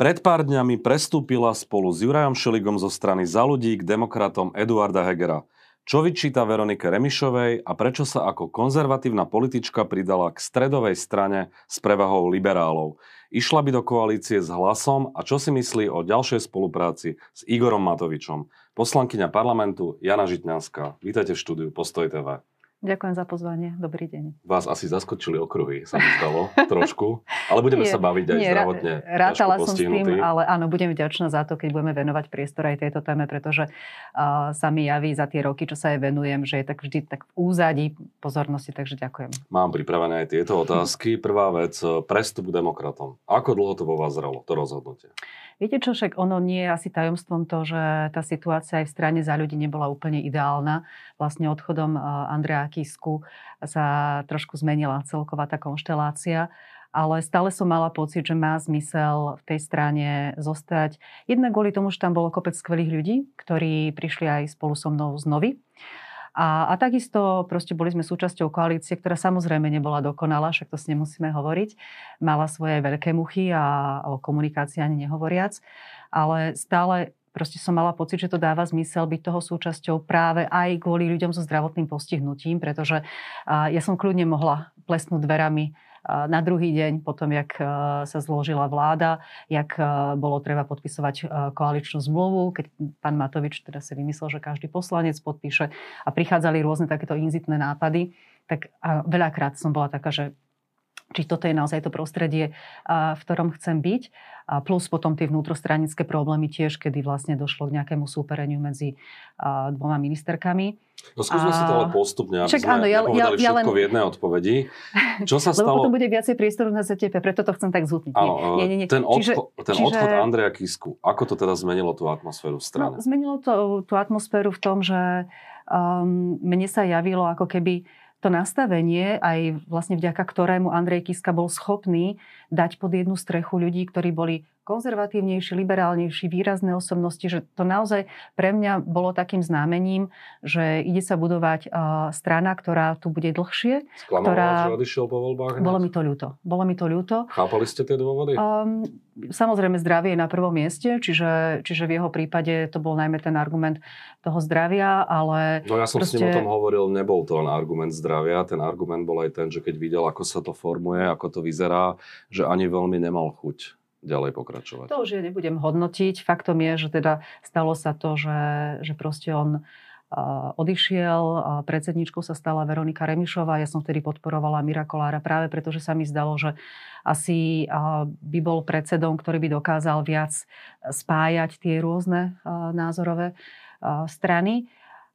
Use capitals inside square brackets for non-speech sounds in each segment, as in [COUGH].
Pred pár dňami prestúpila spolu s Jurajom Šeligom zo strany Za ľudí k demokratom Eduarda Hegera. Čo vyčíta Veronike Remišovej a prečo sa ako konzervatívna politička pridala k stredovej strane s prevahou liberálov? Išla by do koalície s hlasom a čo si myslí o ďalšej spolupráci s Igorom Matovičom? Poslankyňa parlamentu Jana Žitňanská. Vítajte v štúdiu Postoj TV. Ďakujem za pozvanie. Dobrý deň. Vás asi zaskočili okruhy, sa mi zdalo, trošku. Ale budeme [LAUGHS] nie, sa baviť aj nie, zdravotne. Rátala som s tým, ale áno, budem vďačná za to, keď budeme venovať priestor aj tejto téme, pretože uh, sa mi javí za tie roky, čo sa aj venujem, že je tak vždy tak v úzadí pozornosti, takže ďakujem. Mám pripravené aj tieto otázky. Prvá vec, prestup k demokratom. Ako dlho to vo vás zralo, to rozhodnutie? Viete čo, však ono nie je asi tajomstvom to, že tá situácia aj v strane za ľudí nebola úplne ideálna. Vlastne odchodom Andrea Kisku sa trošku zmenila celková tá konštelácia ale stále som mala pocit, že má zmysel v tej strane zostať. Jednak kvôli tomu, že tam bolo kopec skvelých ľudí, ktorí prišli aj spolu so mnou z Novy. A, a takisto proste boli sme súčasťou koalície, ktorá samozrejme nebola dokonalá, však to si nemusíme hovoriť. Mala svoje veľké muchy a o komunikácii ani nehovoriac. Ale stále proste som mala pocit, že to dáva zmysel byť toho súčasťou práve aj kvôli ľuďom so zdravotným postihnutím, pretože ja som kľudne mohla plesnúť dverami na druhý deň, potom, jak sa zložila vláda, jak bolo treba podpisovať koaličnú zmluvu, keď pán Matovič teda si vymyslel, že každý poslanec podpíše a prichádzali rôzne takéto inzitné nápady, tak veľakrát som bola taká, že či toto je naozaj to prostredie, v ktorom chcem byť. A plus potom tie vnútrostranické problémy tiež, kedy vlastne došlo k nejakému súpereniu medzi dvoma ministerkami. No skúsme a... si to ale postupne, aby Čak, sme áno, ja, ja, ja len... v jednej odpovedi. Čo sa [LAUGHS] stalo? Lebo potom bude viacej priestoru na ZTP, preto to chcem tak zhutniť. Áno, nie, nie, nie. Ten, čiže, ten čiže... odchod Andreja Kisku, ako to teda zmenilo tú atmosféru v strane? No, zmenilo to tú atmosféru v tom, že um, mne sa javilo ako keby to nastavenie, aj vlastne vďaka ktorému Andrej Kiska bol schopný dať pod jednu strechu ľudí, ktorí boli konzervatívnejší, liberálnejší, výrazné osobnosti, že to naozaj pre mňa bolo takým známením, že ide sa budovať strana, ktorá tu bude dlhšie. Sklamovala, ktorá... že odišiel po voľbách? Bolo mi to ľúto. Bolo mi to ľúto. Chápali ste tie dôvody? Um, samozrejme, zdravie je na prvom mieste, čiže, čiže v jeho prípade to bol najmä ten argument toho zdravia, ale... No ja som proste... s ním o tom hovoril, nebol to len argument zdravia, ten argument bol aj ten, že keď videl, ako sa to formuje, ako to vyzerá, že ani veľmi nemal chuť ďalej pokračovať? To už ja nebudem hodnotiť. Faktom je, že teda stalo sa to, že, že proste on odišiel, predsedničkou sa stala Veronika Remišová, ja som vtedy podporovala Mira Kolára práve preto, že sa mi zdalo, že asi by bol predsedom, ktorý by dokázal viac spájať tie rôzne názorové strany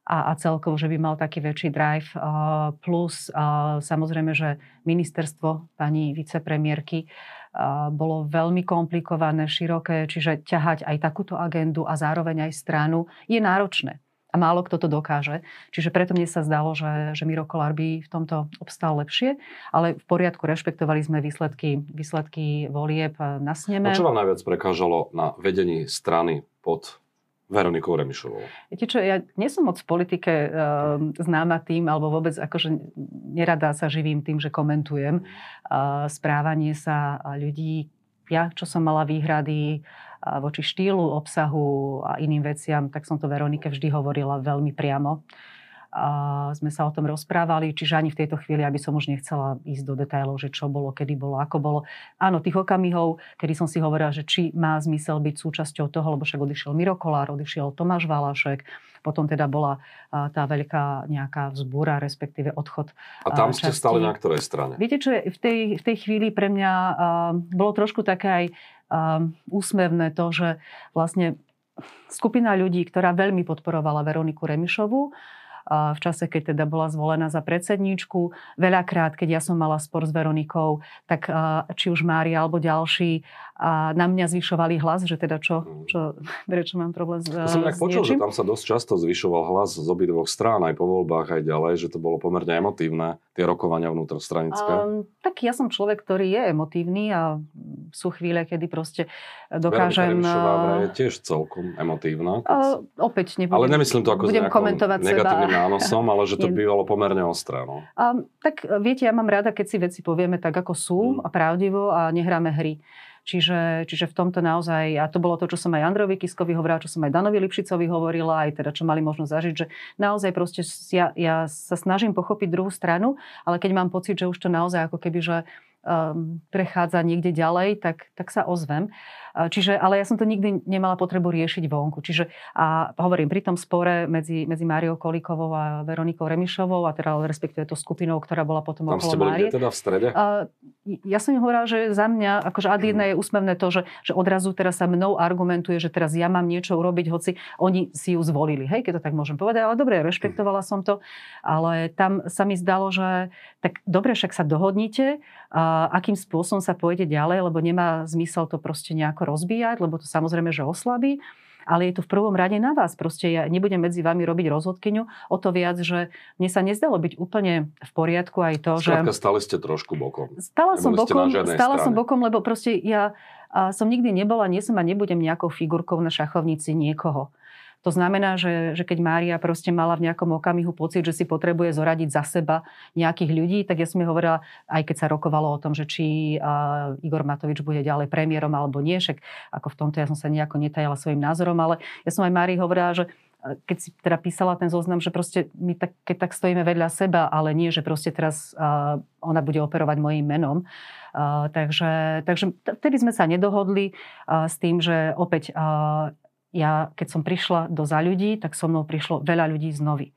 a, a celkovo, že by mal taký väčší drive. Plus samozrejme, že ministerstvo pani vicepremiérky bolo veľmi komplikované, široké, čiže ťahať aj takúto agendu a zároveň aj stranu je náročné. A málo kto to dokáže. Čiže preto mne sa zdalo, že, že Miro Kolár by v tomto obstal lepšie, ale v poriadku rešpektovali sme výsledky, výsledky volieb na sneme. A čo vám najviac prekážalo na vedení strany pod Veronikou Remišovou. Viete čo, ja nie som moc v politike uh, známa tým, alebo vôbec akože nerada sa živím tým, že komentujem uh, správanie sa ľudí. Ja, čo som mala výhrady uh, voči štýlu, obsahu a iným veciam, tak som to Veronike vždy hovorila veľmi priamo. A sme sa o tom rozprávali, čiže ani v tejto chvíli, aby som už nechcela ísť do detailov, že čo bolo, kedy bolo, ako bolo. Áno, tých okamihov, kedy som si hovorila, že či má zmysel byť súčasťou toho, lebo však odišiel Miro Kolár, odišiel Tomáš Valašek, potom teda bola tá veľká nejaká vzbúra, respektíve odchod. A tam časti. ste stali na ktorej strane? Viete čo, v tej, v tej chvíli pre mňa uh, bolo trošku také aj uh, úsmevné to, že vlastne skupina ľudí, ktorá veľmi podporovala Veroniku Remišovu, v čase, keď teda bola zvolená za predsedníčku. Veľakrát, keď ja som mala spor s Veronikou, tak či už Mária alebo ďalší na mňa zvyšovali hlas, že teda čo, mm. čo [LAUGHS] prečo mám problém s Ja som tak počul, že tam sa dosť často zvyšoval hlas z obidvoch strán, aj po voľbách, aj ďalej, že to bolo pomerne emotívne, tie rokovania vnútrostranické. Um, tak ja som človek, ktorý je emotívny a sú chvíle, kedy proste dokážem... Veronika je tiež celkom emotívna. Uh, opäť nebudem, Ale nemyslím to ako budem komentovať negatívnym seba. ánosom, ale že to [LAUGHS] bývalo pomerne ostré. No. Um, tak viete, ja mám rada, keď si veci povieme tak, ako sú hmm. a pravdivo a nehráme hry. Čiže, čiže v tomto naozaj, a to bolo to, čo som aj Androvi Kiskovi hovorila, čo som aj Danovi Lipšicovi hovorila, aj teda čo mali možnosť zažiť, že naozaj proste ja, ja sa snažím pochopiť druhú stranu, ale keď mám pocit, že už to naozaj ako keby, že um, prechádza niekde ďalej, tak, tak sa ozvem. Čiže, ale ja som to nikdy nemala potrebu riešiť vonku. Čiže a hovorím, pri tom spore medzi, medzi Máriou Kolíkovou a Veronikou Remišovou, a teda respektíve to skupinou, ktorá bola potom Tam okolo ste boli Márie. teda v strede? A, ja som im hovorila, že za mňa, akože ad jedna je úsmevné to, že, že odrazu teraz sa mnou argumentuje, že teraz ja mám niečo urobiť, hoci oni si ju zvolili. Hej, keď to tak môžem povedať. Ale dobre, rešpektovala som to. Ale tam sa mi zdalo, že tak dobre, však sa dohodnite, a akým spôsobom sa pôjde ďalej, lebo nemá zmysel to proste nejako rozbíjať, lebo to samozrejme, že oslabí ale je to v prvom rade na vás. Proste ja nebudem medzi vami robiť rozhodkyňu, o to viac, že mne sa nezdalo byť úplne v poriadku aj to, Skladka, že... stali ste trošku bokom. Stala som bokom, stala som bokom, lebo proste ja som nikdy nebola, nie som a nebudem nejakou figurkou na šachovnici niekoho. To znamená, že, že keď Mária proste mala v nejakom okamihu pocit, že si potrebuje zoradiť za seba nejakých ľudí, tak ja som jej hovorila, aj keď sa rokovalo o tom, že či uh, Igor Matovič bude ďalej premiérom alebo nie, však ako v tomto ja som sa nejako netajala svojim názorom, ale ja som aj Márii hovorila, že keď si teda písala ten zoznam, že proste my tak, keď tak stojíme vedľa seba, ale nie, že proste teraz uh, ona bude operovať mojim menom. Uh, takže, takže vtedy sme sa nedohodli uh, s tým, že opäť uh, ja, keď som prišla do za ľudí, tak so mnou prišlo veľa ľudí z novy.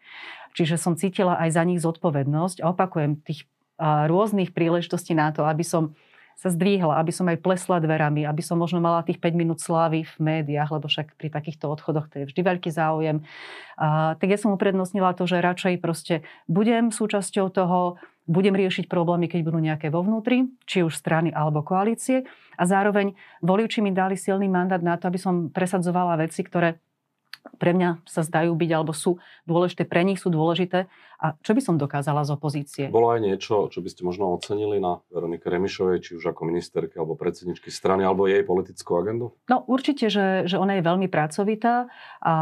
Čiže som cítila aj za nich zodpovednosť a opakujem tých rôznych príležitostí na to, aby som sa zdvihla, aby som aj plesla dverami, aby som možno mala tých 5 minút slávy v médiách, lebo však pri takýchto odchodoch to je vždy veľký záujem. A, tak ja som uprednostnila to, že radšej proste budem súčasťou toho, budem riešiť problémy, keď budú nejaké vo vnútri, či už strany alebo koalície. A zároveň voliči mi dali silný mandát na to, aby som presadzovala veci, ktoré pre mňa sa zdajú byť alebo sú dôležité, pre nich sú dôležité. A čo by som dokázala z opozície? Bolo aj niečo, čo by ste možno ocenili na Veronike Remišovej, či už ako ministerke alebo predsedničky strany, alebo jej politickú agendu? No určite, že, že ona je veľmi pracovitá a,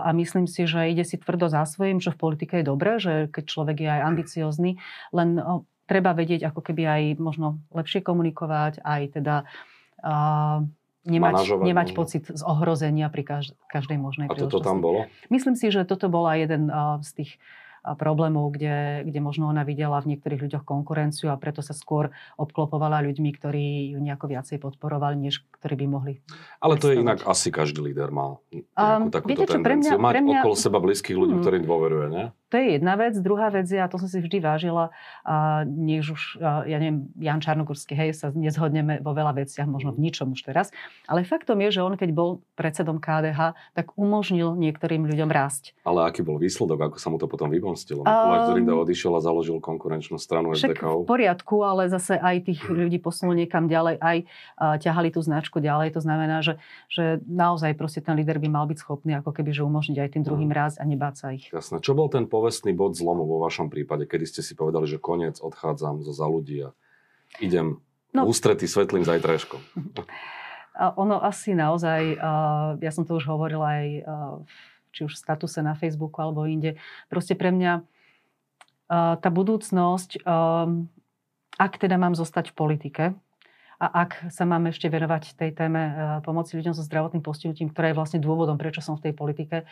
a myslím si, že ide si tvrdo za svojím, čo v politike je dobré, že keď človek je aj ambiciózny, len o, treba vedieť ako keby aj možno lepšie komunikovať, aj teda a, nemať, nemať pocit z ohrozenia pri každej možnej A toto tam bolo? Myslím si, že toto bola jeden z tých problémov, kde, kde možno ona videla v niektorých ľuďoch konkurenciu a preto sa skôr obklopovala ľuďmi, ktorí ju nejako viacej podporovali, než ktorí by mohli. Ale to je inak asi každý líder nejakú um, takúto viete, čo, tendenciu. Pre mňa, Mať pre mňa... okolo seba blízkych ľudí, hmm. ktorým dôveruje, ne? To je jedna vec. Druhá vec je, a to som si vždy vážila, a nech už, a, ja neviem, Jan Čarnogurský, hej, sa nezhodneme vo veľa veciach, možno v ničom už teraz. Ale faktom je, že on, keď bol predsedom KDH, tak umožnil niektorým ľuďom rásť. Ale aký bol výsledok, ako sa mu to potom vymostilo? Mikuláš Zurinda odišiel a založil konkurenčnú stranu SDK. v poriadku, ale zase aj tých ľudí posunul niekam ďalej, aj a, ťahali tú značku ďalej. To znamená, že, že naozaj proste ten líder by mal byť schopný ako keby, že umožniť aj tým druhým rásť a nebáť sa ich. Jasné. Čo bol ten povestný bod zlomu vo vašom prípade, kedy ste si povedali, že koniec, odchádzam zo za ľudí a idem no. ústretý svetlým zajtrajškom? Ono asi naozaj, ja som to už hovorila aj či už v statuse na Facebooku alebo inde, proste pre mňa tá budúcnosť, ak teda mám zostať v politike, a ak sa mám ešte venovať tej téme pomoci ľuďom so zdravotným postihnutím, ktorá je vlastne dôvodom, prečo som v tej politike,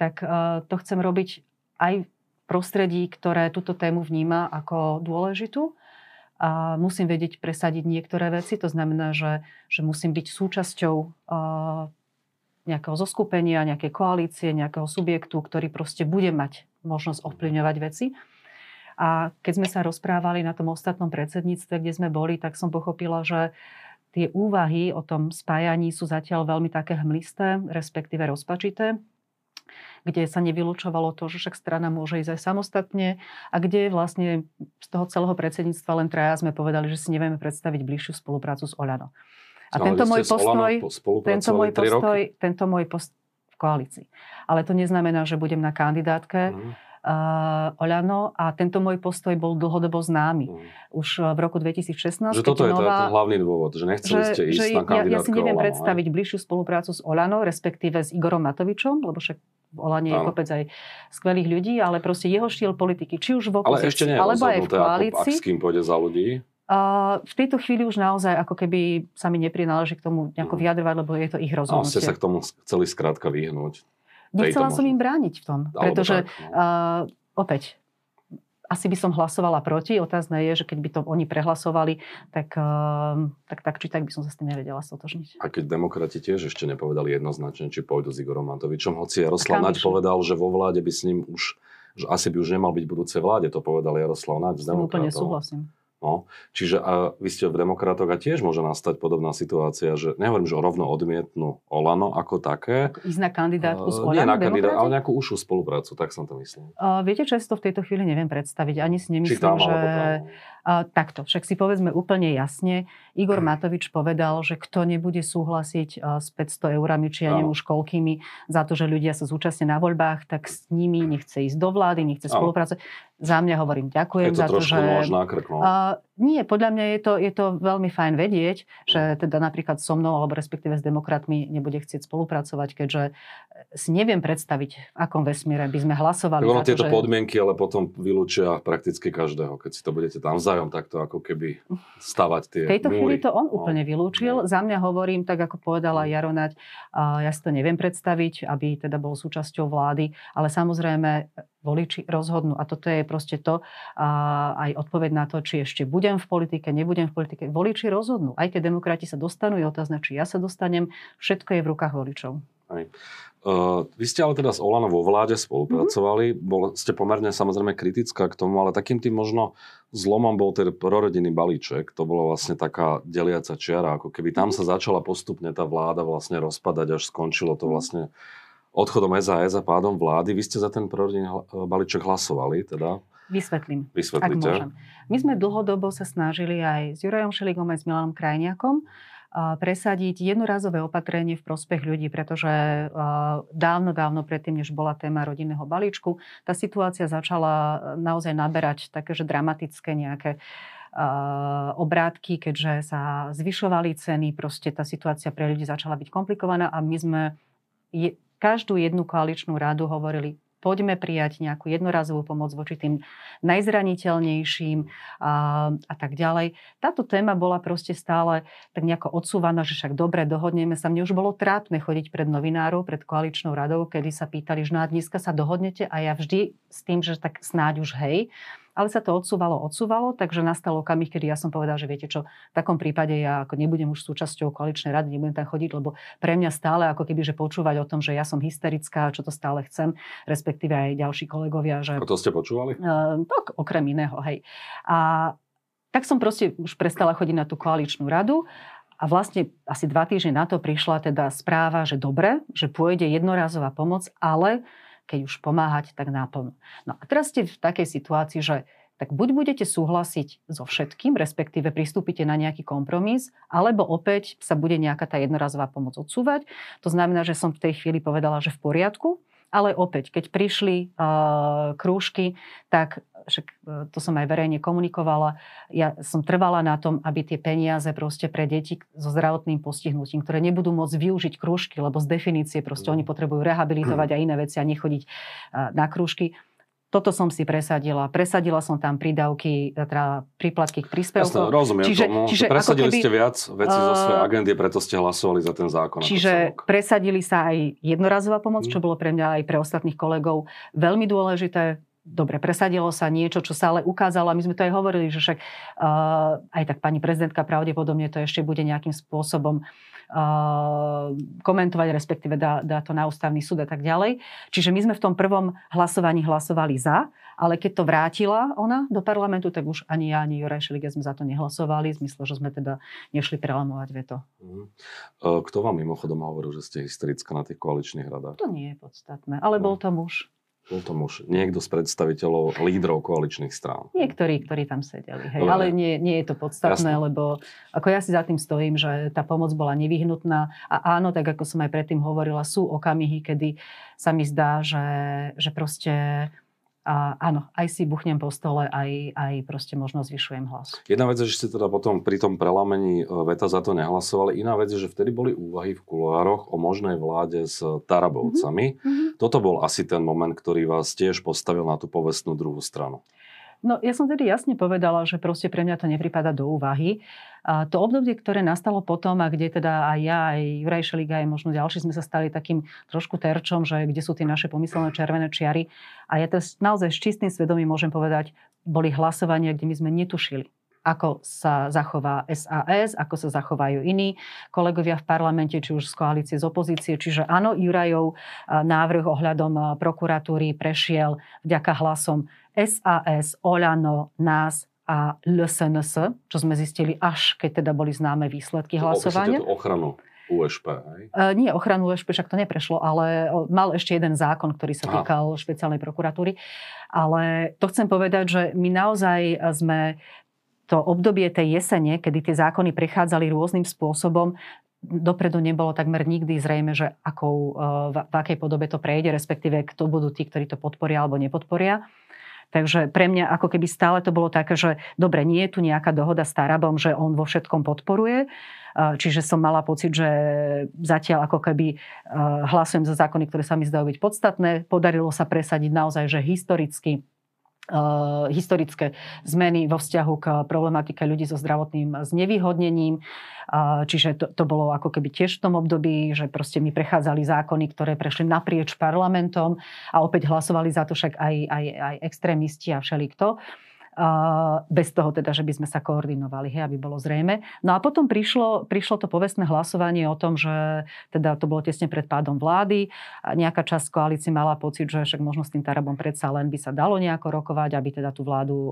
tak to chcem robiť aj prostredí, ktoré túto tému vníma ako dôležitú. A musím vedieť presadiť niektoré veci, to znamená, že, že musím byť súčasťou uh, nejakého zoskupenia, nejakej koalície, nejakého subjektu, ktorý proste bude mať možnosť ovplyvňovať veci. A keď sme sa rozprávali na tom ostatnom predsedníctve, kde sme boli, tak som pochopila, že tie úvahy o tom spájaní sú zatiaľ veľmi také hmlisté, respektíve rozpačité kde sa nevylučovalo to, že však strana môže ísť aj samostatne a kde vlastne z toho celého predsedníctva len traja sme povedali, že si nevieme predstaviť bližšiu spoluprácu s Oľano. A tento môj postoj, tento môj postoj, tento môj postoj v koalícii. Ale to neznamená, že budem na kandidátke. Mm uh, Oľano a tento môj postoj bol dlhodobo známy. Mm. Už v roku 2016. Že toto je nová, ten hlavný dôvod, že nechceli že, ste ísť že na Ja, ja si neviem Olano, predstaviť aj? bližšiu spoluprácu s Oľano, respektíve s Igorom Matovičom, lebo však v Olane je kopec aj skvelých ľudí, ale proste jeho štýl politiky, či už v opozícii, ale ešte nie alebo aj v koalícii. Ak s kým pôjde za ľudí? Uh, v tejto chvíli už naozaj ako keby sa mi neprináleží k tomu nejako Mhm. vyjadrovať, lebo je to ich No, rozhodnutie. ste sa k tomu chceli skrátka vyhnúť. Nechcela som možno- im brániť v tom, pretože tak, no. uh, opäť, asi by som hlasovala proti. Otázne je, že keď by to oni prehlasovali, tak, uh, tak, tak či tak by som sa s tým nevedela stotožniť. A keď demokrati tiež ešte nepovedali jednoznačne, či pôjdu s Igorom Matovičom, hoci Jaroslav Naď povedal, že vo vláde by s ním už že asi by už nemal byť v budúcej vláde, to povedal Jaroslav Naď z úplne súhlasím. No, čiže a vy ste v demokratoch a tiež môže nastať podobná situácia, že nehovorím, že rovno odmietnú Olano ako také. Ísť na kandidátku s Eh, nie Olano, na kandidát, demokrati? ale nejakú užšiu spoluprácu, tak som to myslel. Uh, viete, čo ja si to v tejto chvíli neviem predstaviť. Ani si Či nemyslím, tam, že... Uh, takto, však si povedzme úplne jasne. Igor Hm. Matovič povedal, že kto nebude súhlasiť uh, s 500 eurami, či ja neviem už koľkými, za to, že ľudia sa zúčastnia na voľbách, tak s nimi nechce ísť do vlády, nechce spolupracovať. Za mňa hovorím ďakujem Je to za to, že... krk, no. Nie, podľa mňa je to, je to veľmi fajn vedieť, že Hm. teda napríklad so mnou, alebo respektíve s demokratmi nebude chcieť spolupracovať, keďže si neviem predstaviť, v akom vesmíre by sme hlasovali ono tieto že... podmienky ale potom vylúčia prakticky každého, keď si to budete tam vzájom takto ako keby stavať tie V tejto chvíli múry. to on No. úplne vylúčil. Za mňa hovorím, tak ako povedala Jaronať, a ja si to neviem predstaviť, aby teda bol súčasťou vlády, ale samozrejme voliči rozhodnú. A toto je proste to, a aj odpoveď na to, či ešte budem v politike, nebudem v politike. Voliči rozhodnú. Aj keď demokrati sa dostanú, je otázne, či ja sa dostanem. Všetko je v rukách voličov. Uh, vy ste ale teda s Olano vo vláde spolupracovali, Mhm. bol, ste pomerne samozrejme kritická k tomu, ale takým tým možno zlomom bol ten prorodinný balíček. To bolo vlastne taká deliaca čiara, ako keby tam Mhm. sa začala postupne tá vláda vlastne rozpadať, až skončilo to Mhm. vlastne odchodom SAS a pádom vlády. Vy ste za ten prorodinný hla- balíček hlasovali, teda Vysvetlím. Ak vysvetlíte. môžem. My sme dlhodobo sa snažili aj s Jurajom Šeligom, aj s Milanom Krajniakom a, presadiť jednorazové opatrenie v prospech ľudí, pretože a, dávno, dávno predtým, než bola téma rodinného balíčku, tá situácia začala e, naozaj naberať také, že dramatické nejaké obrátky, keďže sa zvyšovali ceny, proste tá situácia pre ľudí začala byť komplikovaná a my sme je, každú jednu koaličnú radu hovorili, poďme prijať nejakú jednorazovú pomoc voči tým najzraniteľnejším a, a tak ďalej. Táto téma bola proste stále tak nejako odsúvaná, že však dobre, dohodneme sa. Mne už bolo trápne chodiť pred novinárov, pred koaličnou radou, kedy sa pýtali, že na dneska sa dohodnete a ja vždy s tým, že tak snáď už hej, ale sa to odsúvalo, odsúvalo, takže nastal okamih, kedy ja som povedal, že viete čo, v takom prípade ja ako nebudem už súčasťou koaličnej rady, nebudem tam chodiť, lebo pre mňa stále ako keby, že počúvať o tom, že ja som hysterická, čo to stále chcem, respektíve aj ďalší kolegovia, že A to ste počúvali? Uh, tak okrem iného, hej. A tak som proste už prestala chodiť na tú koaličnú radu a vlastne asi dva týždne na to prišla teda správa, že dobre, že pôjde jednorazová pomoc, ale keď už pomáhať, tak náplno. No a teraz ste v takej situácii, že tak buď budete súhlasiť so všetkým, respektíve pristúpite na nejaký kompromis, alebo opäť sa bude nejaká tá jednorazová pomoc odsúvať. To znamená, že som v tej chvíli povedala, že v poriadku, ale opäť, keď prišli uh, krúžky, tak však uh, to som aj verejne komunikovala, ja som trvala na tom, aby tie peniaze proste pre deti so zdravotným postihnutím, ktoré nebudú môcť využiť krúžky, lebo z definície proste oni potrebujú rehabilitovať a iné veci a nechodiť uh, na krúžky. Toto som si presadila. Presadila som tam prídavky, teda príplatky k príspevkom. rozumiem Čiže- tomu. čiže že presadili keby, ste viac veci zo svojej uh, agendy, preto ste hlasovali za ten zákon. Čiže presadili sa aj jednorazová pomoc, Mm. čo bolo pre mňa aj pre ostatných kolegov veľmi dôležité. Dobre, presadilo sa niečo, čo sa ale ukázalo, a my sme to aj hovorili, že však uh, aj tak pani prezidentka pravdepodobne to ešte bude nejakým spôsobom uh, komentovať, respektíve dá, dá to na ústavný súd a tak ďalej. Čiže my sme v tom prvom hlasovaní hlasovali za, ale keď to vrátila ona do parlamentu, tak už ani ja, ani Juraj Šeliga sme za to nehlasovali, v zmysle, že sme teda nešli prelamovať veto. Mhm. Uh, Kto vám mimochodom hovoril, že ste hysterická na tých koaličných radách? To nie je podstatné, ale bol to muž. Bol to muž. Niekto z predstaviteľov lídrov koaličných strán. Niektorí, ktorí tam sedeli. Hej. Dobre. Ale nie, nie je to podstatné, Jasné. lebo ako ja si za tým stojím, že tá pomoc bola nevyhnutná. A áno, tak ako som aj predtým hovorila, sú okamihy, kedy sa mi zdá, že, že proste a áno, aj si buchnem po stole, aj, aj proste možno zvyšujem hlas. Jedna vec je, že ste teda potom pri tom prelamení e, veta za to nehlasovali. Iná vec je, že vtedy boli úvahy v kuloároch o možnej vláde s Tarabovcami. Mm-hmm. Toto bol asi ten moment, ktorý vás tiež postavil na tú povestnú druhú stranu. No ja som tedy jasne povedala, že proste pre mňa to nepripada do úvahy. A to obdobie, ktoré nastalo potom a kde teda aj ja, aj Juraj Šeliga, aj možno ďalší sme sa stali takým trošku terčom, že kde sú tie naše pomyselné červené čiary. A ja to naozaj s čistým svedomím môžem povedať, boli hlasovania, kde my sme netušili, ako sa zachová SAS, ako sa zachovajú iní kolegovia v parlamente, či už z koalície, z opozície. Čiže áno, Jurajov návrh ohľadom prokuratúry prešiel vďaka hlasom SAS, Olano, nás a LSNS, čo sme zistili až keď teda boli známe výsledky hlasovania. To ochranu USP, hej? Uh, nie ochranu USP, však to neprešlo, ale mal ešte jeden zákon, ktorý sa týkal Aha. špeciálnej prokuratúry. Ale to chcem povedať, že my naozaj sme to obdobie tej jesene, kedy tie zákony prechádzali rôznym spôsobom, dopredu nebolo takmer nikdy zrejme, že akou, v, v akej podobe to prejde, respektíve kto budú tí, ktorí to podporia alebo nepodporia. Takže pre mňa ako keby stále to bolo také, že dobre, nie je tu nejaká dohoda s Tarabom, že on vo všetkom podporuje. Čiže som mala pocit, že zatiaľ ako keby hlasujem za zákony, ktoré sa mi zdajú byť podstatné. Podarilo sa presadiť naozaj, že historicky historické zmeny vo vzťahu k problematike ľudí so zdravotným znevýhodnením. Eh, čiže to, to bolo ako keby tiež v tom období, že proste mi prechádzali zákony, ktoré prešli naprieč parlamentom a opäť hlasovali za to však aj, aj, aj extrémisti a všelikto. kto bez toho teda, že by sme sa koordinovali, hej, aby bolo zrejme. No a potom prišlo, prišlo to povestné hlasovanie o tom, že teda to bolo tesne pred pádom vlády. Nejaká časť koalície mala pocit, že však možno s tým Tarabom predsa len by sa dalo nejako rokovať, aby teda tú vládu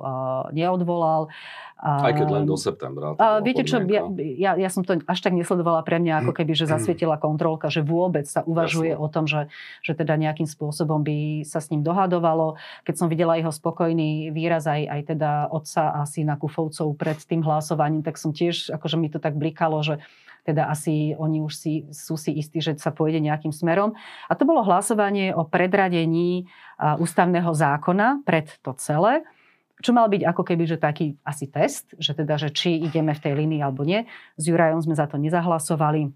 neodvolal. Aj keď len do septembra. Viete čo, ja, ja, ja som to až tak nesledovala pre mňa, ako keby, že [CLEARS THROAT] zasvietila kontrolka, že vôbec sa uvažuje Jasne. o tom, že, že teda nejakým spôsobom by sa s ním dohadovalo. Keď som videla jeho spokojný výraz aj, aj teda otca a syna Kufovcov pred tým hlasovaním, tak som tiež, akože mi to tak blikalo, že teda asi oni už si, sú si istí, že sa pôjde nejakým smerom. A to bolo hlasovanie o predradení ústavného zákona pred to celé, čo mal byť ako keby, že taký asi test, že teda, že či ideme v tej línii alebo nie. S Jurajom sme za to nezahlasovali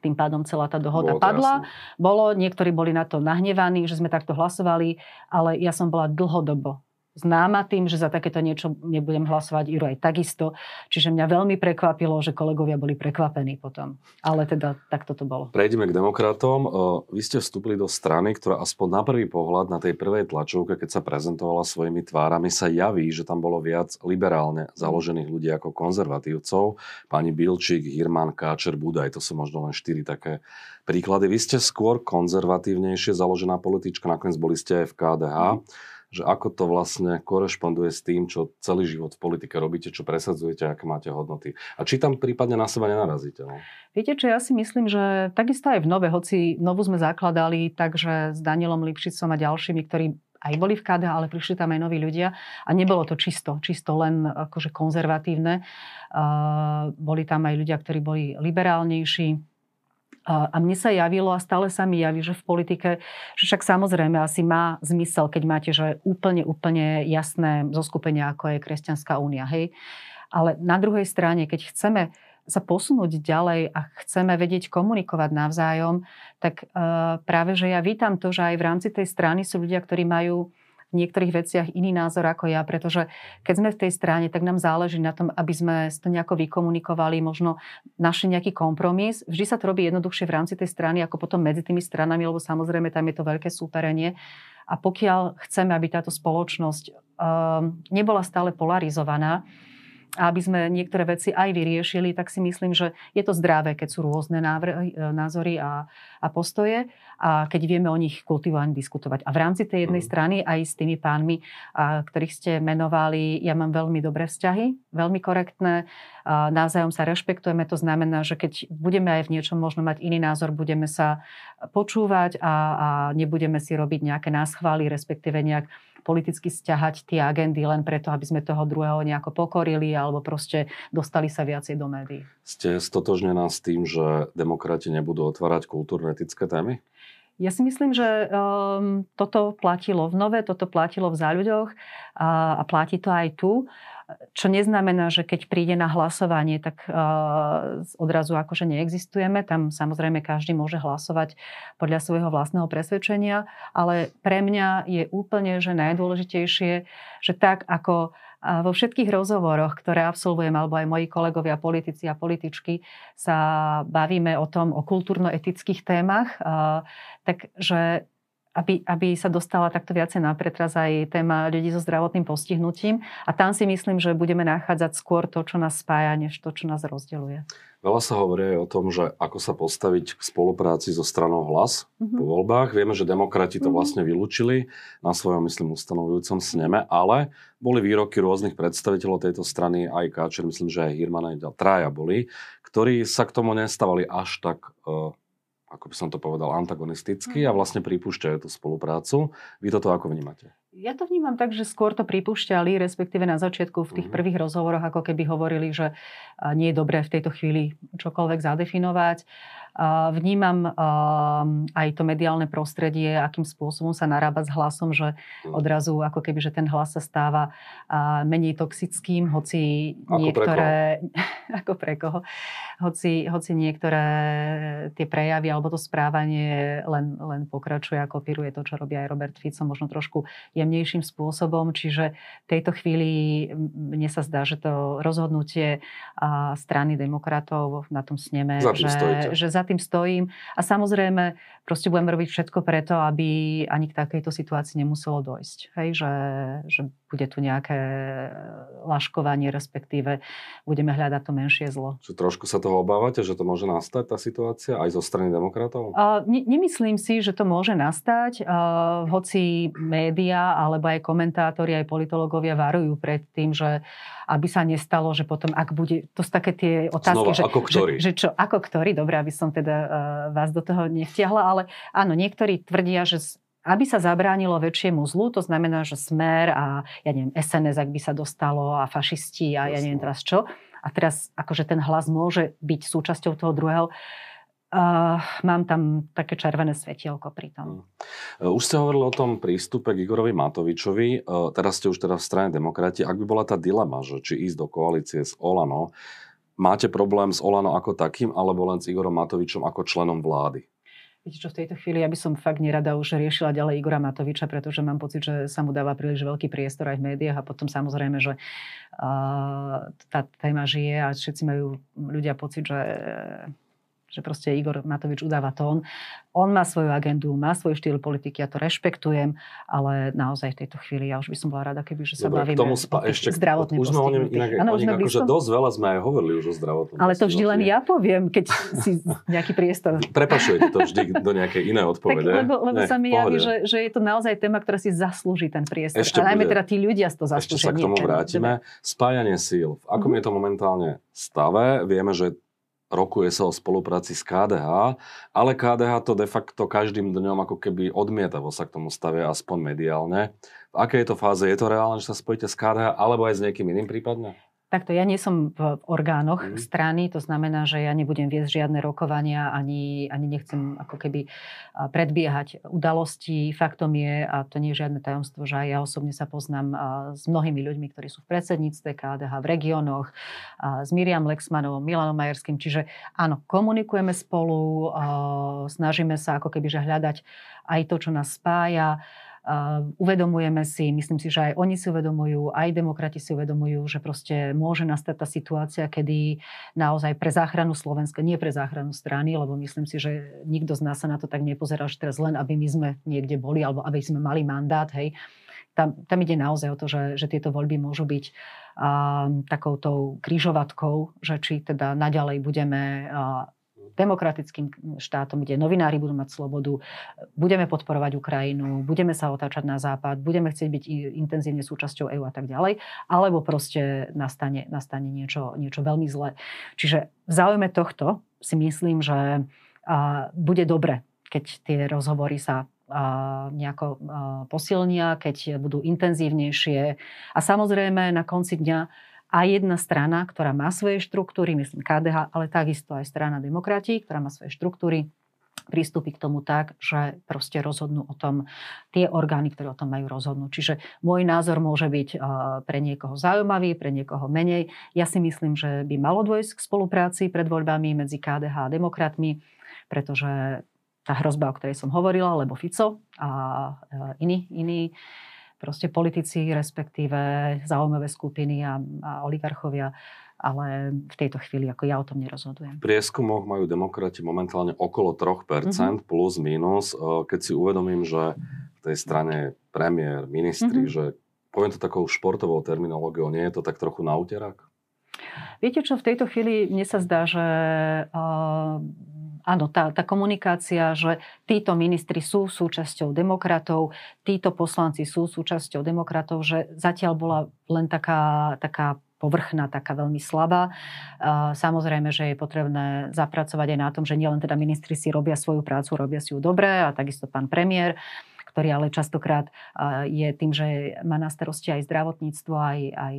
tým pádom celá tá dohoda Bolo padla. Jasný. Bolo, niektorí boli na to nahnevaní, že sme takto hlasovali, ale ja som bola dlhodobo známa tým, že za takéto niečo nebudem hlasovať. Iro aj takisto. Čiže mňa veľmi prekvapilo, že kolegovia boli prekvapení potom. Ale teda takto to bolo. Prejdeme k demokratom. Vy ste vstúpili do strany, ktorá aspoň na prvý pohľad na tej prvej tlačovke, keď sa prezentovala svojimi tvárami, sa javí, že tam bolo viac liberálne založených ľudí ako konzervatívcov. Pani Bilčík, Hirman, Káčer, Budaj, to sú možno len štyri také príklady. Vy ste skôr konzervatívnejšie založená politička, nakoniec boli ste aj v KDH že ako to vlastne korešponduje s tým, čo celý život v politike robíte, čo presadzujete, aké máte hodnoty. A či tam prípadne na seba nenarazíte? No? Viete čo, ja si myslím, že takisto aj v Nove, hoci Novu sme zakladali takže s Danielom Lipšicom a ďalšími, ktorí aj boli v KDH, ale prišli tam aj noví ľudia a nebolo to čisto, čisto len akože konzervatívne. Uh, boli tam aj ľudia, ktorí boli liberálnejší, a mne sa javilo a stále sa mi javí, že v politike, že však samozrejme asi má zmysel, keď máte že úplne, úplne jasné zoskupenia, ako je Kresťanská únia, hej. Ale na druhej strane, keď chceme sa posunúť ďalej a chceme vedieť komunikovať navzájom, tak uh, práve, že ja vítam to, že aj v rámci tej strany sú ľudia, ktorí majú v niektorých veciach iný názor ako ja, pretože keď sme v tej strane, tak nám záleží na tom, aby sme to nejako vykomunikovali, možno našli nejaký kompromis. Vždy sa to robí jednoduchšie v rámci tej strany, ako potom medzi tými stranami, lebo samozrejme tam je to veľké súperenie. A pokiaľ chceme, aby táto spoločnosť um, nebola stále polarizovaná, a aby sme niektoré veci aj vyriešili, tak si myslím, že je to zdravé, keď sú rôzne návrhy, e, názory a, a postoje a keď vieme o nich kultivovane diskutovať. A v rámci tej jednej mm. strany aj s tými pánmi, a, ktorých ste menovali, ja mám veľmi dobré vzťahy, veľmi korektné, a navzájom sa rešpektujeme, to znamená, že keď budeme aj v niečom možno mať iný názor, budeme sa počúvať a, a nebudeme si robiť nejaké náschvály, respektíve nejak politicky stiahať tie agendy len preto, aby sme toho druhého nejako pokorili alebo proste dostali sa viacej do médií. Ste stotožnená s tým, že demokrati nebudú otvárať kultúrne-etické témy? Ja si myslím, že um, toto platilo v Nove, toto platilo v záľuďoch a, a platí to aj tu. Čo neznamená, že keď príde na hlasovanie, tak uh, odrazu akože neexistujeme. Tam samozrejme každý môže hlasovať podľa svojho vlastného presvedčenia, ale pre mňa je úplne že najdôležitejšie, že tak ako vo všetkých rozhovoroch, ktoré absolvujem, alebo aj moji kolegovia, politici a političky, sa bavíme o tom, o kultúrno-etických témach, takže aby, aby sa dostala takto viacej na pretraz aj téma ľudí so zdravotným postihnutím. A tam si myslím, že budeme nachádzať skôr to, čo nás spája, než to, čo nás rozdeluje. Veľa sa hovorí aj o tom, že ako sa postaviť k spolupráci so stranou hlas mm-hmm. po voľbách. Vieme, že demokrati to mm-hmm. vlastne vylúčili na svojom, myslím, ustanovujúcom sneme, ale boli výroky rôznych predstaviteľov tejto strany, aj Káčer, myslím, že aj Hirman, aj Traja boli, ktorí sa k tomu nestávali až tak uh, ako by som to povedal, antagonisticky a mhm. vlastne pripúšťajú tú spoluprácu. Vy toto ako vnímate? Ja to vnímam tak, že skôr to pripúšťali, respektíve na začiatku v tých mm. prvých rozhovoroch, ako keby hovorili, že nie je dobré v tejto chvíli čokoľvek zadefinovať. Vnímam aj to mediálne prostredie, akým spôsobom sa narába s hlasom, že mm. odrazu ako keby, že ten hlas sa stáva menej toxickým, hoci ako niektoré... Pre [LAUGHS] ako pre koho? Hoci, hoci niektoré tie prejavy alebo to správanie len, len pokračuje a kopíruje to, čo robí aj Robert Fico, možno trošku jemnejším spôsobom. Čiže v tejto chvíli mne sa zdá, že to rozhodnutie strany demokratov na tom sneme, že, že za tým stojím. A samozrejme, proste budeme robiť všetko preto, aby ani k takejto situácii nemuselo dojsť. Hej, že, že bude tu nejaké laškovanie, respektíve budeme hľadať to menšie zlo. Čiže trošku sa toho obávate, že to môže nastať, tá situácia, aj zo strany demokratov? Uh, ne, nemyslím si, že to môže nastať, uh, hoci média, alebo aj komentátori, aj politológovia varujú pred tým, že aby sa nestalo, že potom, ak bude, to sú také tie otázky, Znova, že, ako ktorý? Že, že čo, ako ktorý, dobre, aby som teda uh, vás do toho nevtiahla, ale áno, niektorí tvrdia, že aby sa zabránilo väčšiemu zlu, to znamená, že smer a ja neviem, SNS, ak by sa dostalo a fašisti a ja neviem teraz čo. A teraz akože ten hlas môže byť súčasťou toho druhého. Uh, mám tam také červené svetielko pri tom. Mm. Už ste hovorili o tom prístupe k Igorovi Matovičovi, uh, teraz ste už teda v strane demokrati. Ak by bola tá dilema, že či ísť do koalície s Olano, máte problém s Olano ako takým, alebo len s Igorom Matovičom ako členom vlády? Viete čo, v tejto chvíli ja by som fakt nerada už riešila ďalej Igora Matoviča, pretože mám pocit, že sa mu dáva príliš veľký priestor aj v médiách a potom samozrejme, že uh, tá téma žije a všetci majú ľudia pocit, že že proste Igor Matovič udáva tón. On má svoju agendu, má svoj štýl politiky, ja to rešpektujem, ale naozaj v tejto chvíli ja už by som bola rada, keby že sa Dobre, bavíme tomu spa- o ešte, zdravotných Už sme o ňom inak, ano, už sme akože dosť veľa sme aj hovorili už o zdravotnom Ale to vždy len ja poviem, keď si nejaký priestor. [LAUGHS] Prepašujete to vždy do nejakej inej odpovede. Tak, lebo, lebo ne, sa mi javí, že, že je to naozaj téma, ktorá si zaslúži ten priestor. Ešte a najmä bude, teda tí ľudia to zaslúžia. Ešte sa k tomu vrátime. Spájanie síl. V akom mm-hmm. je to momentálne stave? Vieme, že rokuje sa o spolupráci s KDH, ale KDH to de facto každým dňom ako keby odmietavo sa k tomu stavia aspoň mediálne. V akej je to fáze? Je to reálne, že sa spojíte s KDH alebo aj s niekým iným prípadne? Takto, ja nie som v orgánoch mm. strany, to znamená, že ja nebudem viesť žiadne rokovania, ani, ani nechcem ako keby predbiehať udalosti. Faktom je, a to nie je žiadne tajomstvo, že aj ja osobne sa poznám s mnohými ľuďmi, ktorí sú v predsedníctve KDH, v regiónoch, s Miriam Lexmanovou, Milanom Majerským. Čiže áno, komunikujeme spolu, snažíme sa ako keby že hľadať aj to, čo nás spája uvedomujeme si, myslím si, že aj oni si uvedomujú, aj demokrati si uvedomujú, že proste môže nastať tá situácia, kedy naozaj pre záchranu Slovenska, nie pre záchranu strany, lebo myslím si, že nikto z nás sa na to tak nepozerá, že teraz len, aby my sme niekde boli, alebo aby sme mali mandát, hej. Tam, tam ide naozaj o to, že, že tieto voľby môžu byť um, takoutou krížovatkou, že či teda naďalej budeme uh, demokratickým štátom, kde novinári budú mať slobodu, budeme podporovať Ukrajinu, budeme sa otáčať na západ, budeme chcieť byť intenzívne súčasťou EÚ a tak ďalej, alebo proste nastane, nastane niečo, niečo veľmi zlé. Čiže v záujme tohto si myslím, že bude dobre, keď tie rozhovory sa nejako posilnia, keď budú intenzívnejšie. A samozrejme na konci dňa a jedna strana, ktorá má svoje štruktúry, myslím KDH, ale takisto aj strana demokratí, ktorá má svoje štruktúry, pristúpi k tomu tak, že proste rozhodnú o tom tie orgány, ktoré o tom majú rozhodnúť. Čiže môj názor môže byť pre niekoho zaujímavý, pre niekoho menej. Ja si myslím, že by malo dôjsť k spolupráci pred voľbami medzi KDH a demokratmi, pretože tá hrozba, o ktorej som hovorila, lebo Fico a iní, iní proste politici, respektíve zaujímavé skupiny a, a oligarchovia ale v tejto chvíli ako ja o tom nerozhodujem. V prieskumoch majú demokrati momentálne okolo 3% mm-hmm. plus minus. Keď si uvedomím, že v tej strane premiér, ministri, mm-hmm. že poviem to takou športovou terminológiou, nie je to tak trochu na úterak? Viete čo, v tejto chvíli mne sa zdá, že uh, áno, tá, tá komunikácia, že títo ministri sú súčasťou demokratov, títo poslanci sú súčasťou demokratov, že zatiaľ bola len taká, taká povrchná, taká veľmi slabá. Samozrejme, že je potrebné zapracovať aj na tom, že nielen teda ministri si robia svoju prácu, robia si ju dobre a takisto pán premiér ktorý ale častokrát je tým, že má na starosti aj zdravotníctvo, aj, aj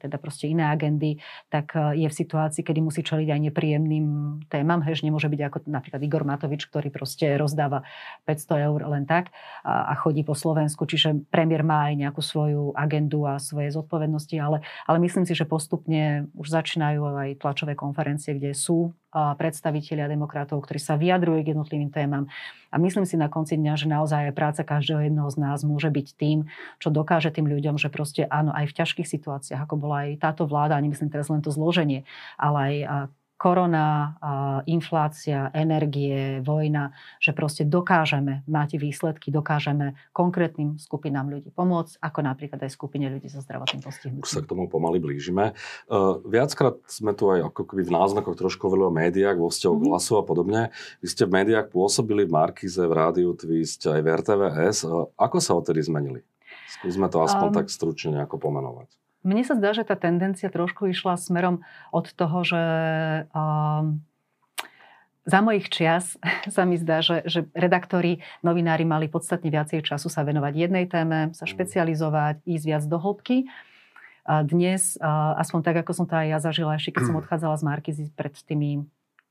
teda proste iné agendy, tak je v situácii, kedy musí čeliť aj nepríjemným témam. Hež nemôže byť ako napríklad Igor Matovič, ktorý proste rozdáva 500 eur len tak a, chodí po Slovensku. Čiže premiér má aj nejakú svoju agendu a svoje zodpovednosti, ale, ale myslím si, že postupne už začínajú aj tlačové konferencie, kde sú predstavitelia demokratov, ktorí sa vyjadrujú k jednotlivým témam. A myslím si na konci dňa, že naozaj práca každého jedného z nás môže byť tým, čo dokáže tým ľuďom, že proste áno, aj v ťažkých situáciách, ako bola aj táto vláda, nemyslím teraz len to zloženie, ale aj korona, inflácia, energie, vojna, že proste dokážeme mať výsledky, dokážeme konkrétnym skupinám ľudí pomôcť, ako napríklad aj skupine ľudí so zdravotným postihnutím. Už sa k tomu pomaly blížime. Uh, viackrát sme tu aj ako keby v náznakoch trošku hovorili o médiách, vo vzťahu mm-hmm. hlasu a podobne. Vy ste v médiách pôsobili v Markize, v Rádiu Twist, aj v RTVS. Uh, ako sa odtedy zmenili? Skúsme to aspoň um, tak stručne nejako pomenovať. Mne sa zdá, že tá tendencia trošku išla smerom od toho, že um, za mojich čias [LAUGHS] sa mi zdá, že, že redaktori, novinári mali podstatne viacej času sa venovať jednej téme, sa mm. špecializovať, ísť viac do hĺbky. A dnes, aspoň tak, ako som to aj ja zažila, ešte keď som [CLEARS THROAT] odchádzala z Markizy pred tými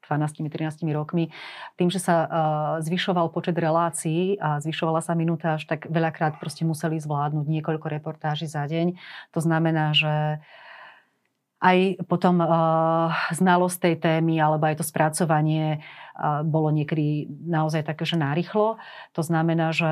12-13 rokmi, tým, že sa uh, zvyšoval počet relácií a zvyšovala sa minutáž, tak veľakrát proste museli zvládnuť niekoľko reportáží za deň. To znamená, že aj potom uh, znalosť tej témy alebo aj to spracovanie uh, bolo niekedy naozaj také, že narýchlo. To znamená, že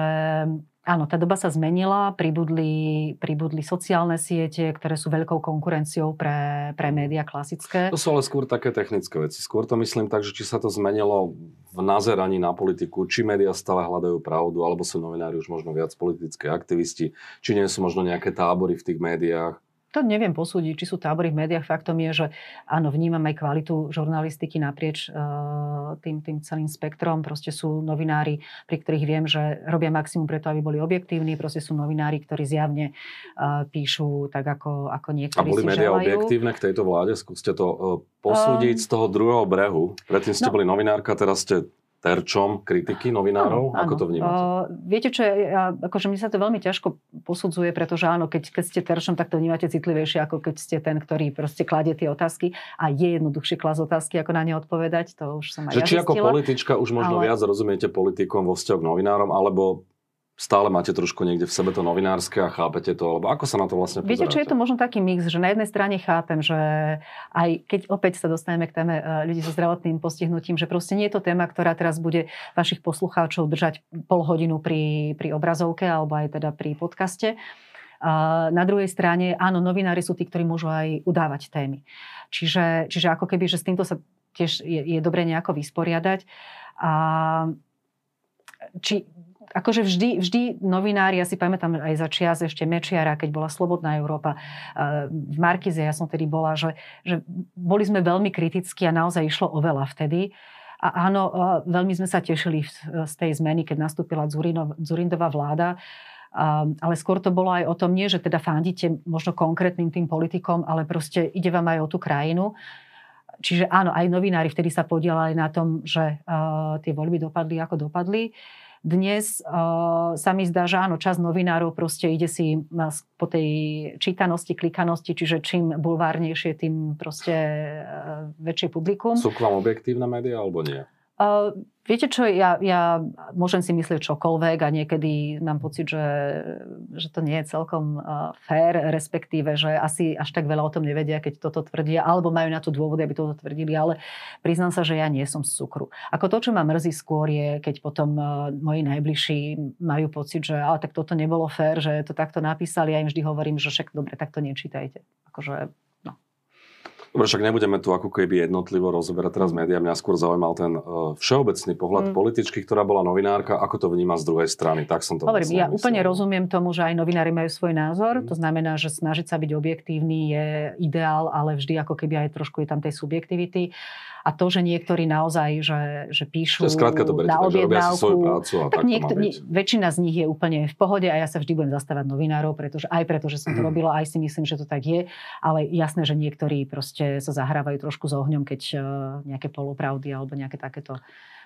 Áno, tá doba sa zmenila, pribudli, pribudli sociálne siete, ktoré sú veľkou konkurenciou pre, pre médiá klasické. To sú ale skôr také technické veci. Skôr to myslím tak, že či sa to zmenilo v nazeraní na politiku, či médiá stále hľadajú pravdu, alebo sú novinári už možno viac politické aktivisti, či nie sú možno nejaké tábory v tých médiách to neviem posúdiť, či sú tábory v médiách. Faktom je, že áno, vnímam aj kvalitu žurnalistiky naprieč uh, tým, tým celým spektrom. Proste sú novinári, pri ktorých viem, že robia maximum preto, aby boli objektívni. Proste sú novinári, ktorí zjavne uh, píšu tak, ako, ako niektorí A boli médiá objektívne k tejto vláde? Skúste to uh, posúdiť um, z toho druhého brehu. Predtým ste no, boli novinárka, teraz ste terčom kritiky novinárov? Áno, Ako to vnímate? Uh, viete čo, ja, akože mi sa to veľmi ťažko posudzuje, pretože áno, keď, keď ste terčom, tak to vnímate citlivejšie, ako keď ste ten, ktorý proste kladie tie otázky a je jednoduchšie klas otázky, ako na ne odpovedať, to už som aj Že ja či zistila. ako politička už možno ale... viac rozumiete politikom vo vzťahu k novinárom, alebo stále máte trošku niekde v sebe to novinárske a chápete to, alebo ako sa na to vlastne pozeráte? Viete, čo je to možno taký mix, že na jednej strane chápem, že aj keď opäť sa dostaneme k téme e, ľudí so zdravotným postihnutím, že proste nie je to téma, ktorá teraz bude vašich poslucháčov držať pol hodinu pri, pri obrazovke alebo aj teda pri podcaste. A na druhej strane, áno, novinári sú tí, ktorí môžu aj udávať témy. Čiže, čiže ako keby, že s týmto sa tiež je, je dobre nejako vysporiadať. A či, akože vždy, vždy novinári, ja si pamätám aj za čias ešte Mečiara, keď bola Slobodná Európa, eh, v Markize ja som tedy bola, že, že boli sme veľmi kritickí a naozaj išlo o veľa vtedy. A áno, eh, veľmi sme sa tešili z tej zmeny, keď nastúpila Zurindová vláda. Ale skôr to bolo aj o tom, nie, že teda fandíte možno konkrétnym tým politikom, ale proste ide vám aj o tú krajinu. Čiže áno, aj novinári vtedy sa podielali na tom, že uh, tie voľby dopadli, ako dopadli. Dnes uh, sa mi zdá, že áno, čas novinárov proste ide si po tej čítanosti, klikanosti, čiže čím bulvárnejšie, tým proste uh, väčšie publikum. Sú k vám objektívne médiá alebo nie? Uh, Viete čo, ja, ja môžem si myslieť čokoľvek a niekedy mám pocit, že, že to nie je celkom uh, fér, respektíve, že asi až tak veľa o tom nevedia, keď toto tvrdia, alebo majú na to dôvody, aby toto tvrdili, ale priznám sa, že ja nie som z cukru. Ako to, čo ma mrzí skôr je, keď potom uh, moji najbližší majú pocit, že ale tak toto nebolo fér, že to takto napísali, ja im vždy hovorím, že však dobre, tak to nečítajte. Akože Dobre, však nebudeme tu ako keby jednotlivo rozoberať teraz médiá. Mňa skôr zaujímal ten uh, všeobecný pohľad mm. političky, ktorá bola novinárka. Ako to vníma z druhej strany? Tak som to Hovorím, ja myslel. úplne rozumiem tomu, že aj novinári majú svoj názor. Mm. To znamená, že snažiť sa byť objektívny je ideál, ale vždy ako keby aj trošku je tam tej subjektivity. A to, že niektorí naozaj, že, že píšu skrátka to berete, na objednávku, prácu a tak, tak niekto, väčšina z nich je úplne v pohode a ja sa vždy budem zastávať novinárov, pretože aj preto, že som to mhm. robila, aj si myslím, že to tak je, ale jasné, že niektorí proste sa zahrávajú trošku s ohňom, keď uh, nejaké polopravdy alebo nejaké takéto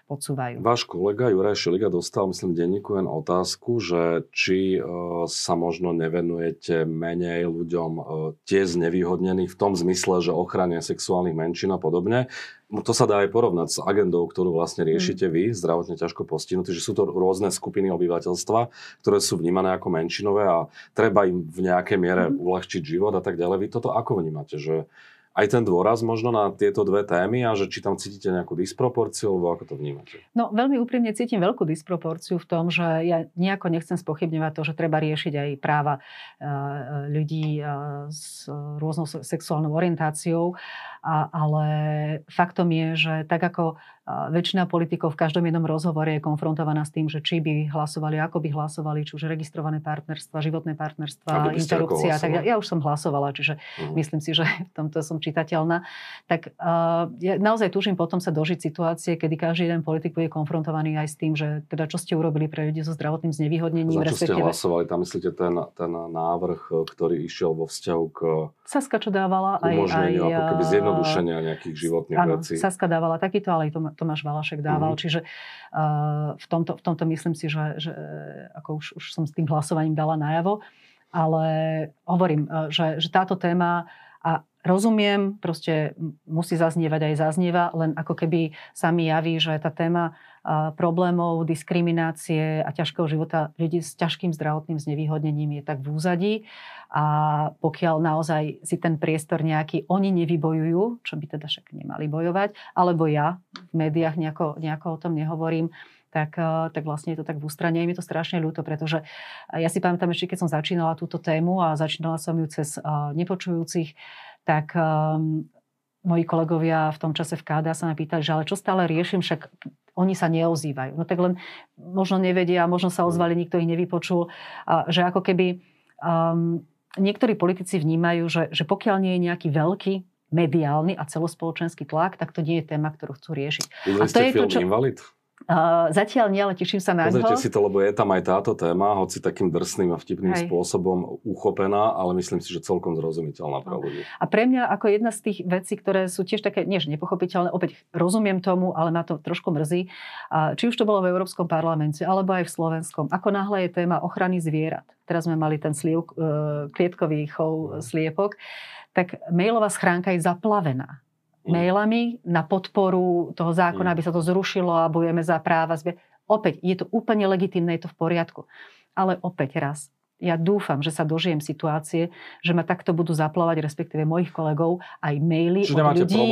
podsúvajú. Váš kolega Juraj Šeliga dostal, myslím, denníku jen otázku, že či e, sa možno nevenujete menej ľuďom e, tie znevýhodnení v tom zmysle, že ochrane sexuálnych menšín a podobne. To sa dá aj porovnať s agendou, ktorú vlastne riešite mm. vy, zdravotne ťažko postihnutí, že sú to rôzne skupiny obyvateľstva, ktoré sú vnímané ako menšinové a treba im v nejakej miere mm. uľahčiť život a tak ďalej. Vy toto ako vnímate? Že aj ten dôraz možno na tieto dve témy a že či tam cítite nejakú disproporciu, alebo ako to vnímate? No veľmi úprimne cítim veľkú disproporciu v tom, že ja nejako nechcem spochybňovať to, že treba riešiť aj práva eh, ľudí eh, s rôznou sexuálnou orientáciou, ale faktom je, že tak ako väčšina politikov v každom jednom rozhovore je konfrontovaná s tým, že či by hlasovali, ako by hlasovali, či už registrované partnerstva, životné partnerstva, interrupcia. Tak ja, ja už som hlasovala, čiže uh-huh. myslím si, že [LAUGHS] v tomto som čitateľná. Tak uh, ja naozaj túžim potom sa dožiť situácie, kedy každý jeden politik bude konfrontovaný aj s tým, že teda čo ste urobili pre ľudí so zdravotným znevýhodnením. Za čo ste hlasovali? Tam myslíte ten, ten návrh, ktorý išiel vo vzťahu k Saska, čo dávala aj... aj ako keby zjednodušenia nejakých životných áno, vecí. Saska dávala takýto, ale aj to Tomáš Valašek dával. Mm. Čiže uh, v, tomto, v tomto myslím si, že, že ako už, už som s tým hlasovaním dala najavo. Ale hovorím, uh, že, že táto téma a rozumiem, proste musí zaznievať aj zaznieva, len ako keby sa mi javí, že tá téma problémov, diskriminácie a ťažkého života ľudí s ťažkým zdravotným znevýhodnením je tak v úzadí. A pokiaľ naozaj si ten priestor nejaký oni nevybojujú, čo by teda však nemali bojovať, alebo ja v médiách nejako, nejako o tom nehovorím, tak, tak vlastne je to tak v ústrane. Je to strašne ľúto, pretože ja si pamätám ešte, keď som začínala túto tému a začínala som ju cez nepočujúcich, tak moji kolegovia v tom čase v KDA sa ma pýtali, že ale čo stále riešim, však oni sa neozývajú. No tak len možno nevedia, možno sa ozvali, nikto ich nevypočul, že ako keby um, niektorí politici vnímajú, že, že pokiaľ nie je nejaký veľký mediálny a celospoločenský tlak, tak to nie je téma, ktorú chcú riešiť. Videli a to je to, čo... Invalid? Uh, zatiaľ nie, ale teším sa na Pozrite si to, lebo je tam aj táto téma, hoci takým drsným a vtipným Hej. spôsobom uchopená, ale myslím si, že celkom zrozumiteľná pre ľudí. A pre mňa ako jedna z tých vecí, ktoré sú tiež také, nie nepochopiteľné, opäť rozumiem tomu, ale ma to trošku mrzí, či už to bolo v Európskom parlamente, alebo aj v Slovenskom, ako náhle je téma ochrany zvierat. Teraz sme mali ten sliev, e, klietkový chov sliepok, tak mailová schránka je zaplavená. Mailami na podporu toho zákona, mm. aby sa to zrušilo a bojujeme za práva. Opäť, je to úplne legitimné, je to v poriadku. Ale opäť raz, ja dúfam, že sa dožijem situácie, že ma takto budú zaplavať, respektíve mojich kolegov, aj maily Čiže od ľudí,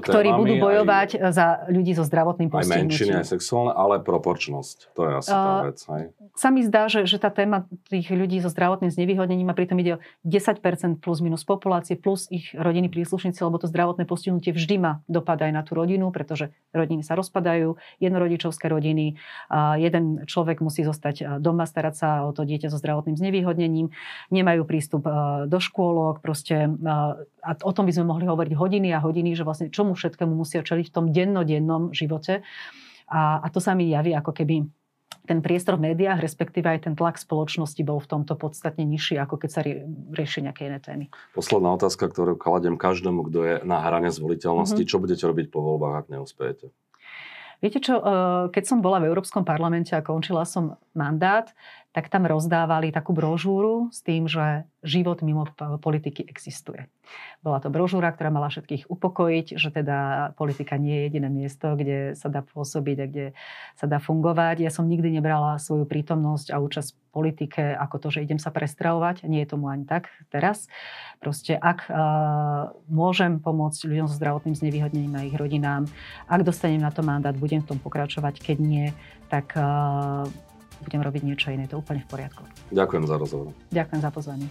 ktorí budú bojovať aj, za ľudí so zdravotným postihnutím. Aj menšiny, aj sexuálne, ale proporčnosť. To je asi tá vec. Hej. Sa mi zdá, že, že tá téma tých ľudí so zdravotným znevýhodnením a pritom ide o 10% plus minus populácie plus ich rodiny príslušníci, lebo to zdravotné postihnutie vždy má dopad aj na tú rodinu, pretože rodiny sa rozpadajú, jednorodičovské rodiny, jeden človek musí zostať doma, starať sa o to dieťa so zdravotným znevýhodnením znevýhodnením, nemajú prístup e, do škôlok, proste, e, a o tom by sme mohli hovoriť hodiny a hodiny, že vlastne čomu všetkému musia čeliť v tom dennodennom živote. A, a to sa mi javí ako keby ten priestor v médiách, respektíve aj ten tlak spoločnosti bol v tomto podstatne nižší, ako keď sa rie, rieši nejaké iné témy. Posledná otázka, ktorú kladem každému, kto je na hrane zvoliteľnosti. Mm-hmm. Čo budete robiť po voľbách, ak neúspejete? Viete čo, e, keď som bola v Európskom parlamente a končila som mandát, tak tam rozdávali takú brožúru s tým, že život mimo politiky existuje. Bola to brožúra, ktorá mala všetkých upokojiť, že teda politika nie je jediné miesto, kde sa dá pôsobiť a kde sa dá fungovať. Ja som nikdy nebrala svoju prítomnosť a účasť v politike ako to, že idem sa prestravovať. Nie je tomu ani tak teraz. Proste ak uh, môžem pomôcť ľuďom so zdravotným znevýhodnením a ich rodinám, ak dostanem na to mandát, budem v tom pokračovať. Keď nie, tak uh, budem robiť niečo iné. To je úplne v poriadku. Ďakujem za rozhovor. Ďakujem za pozvanie.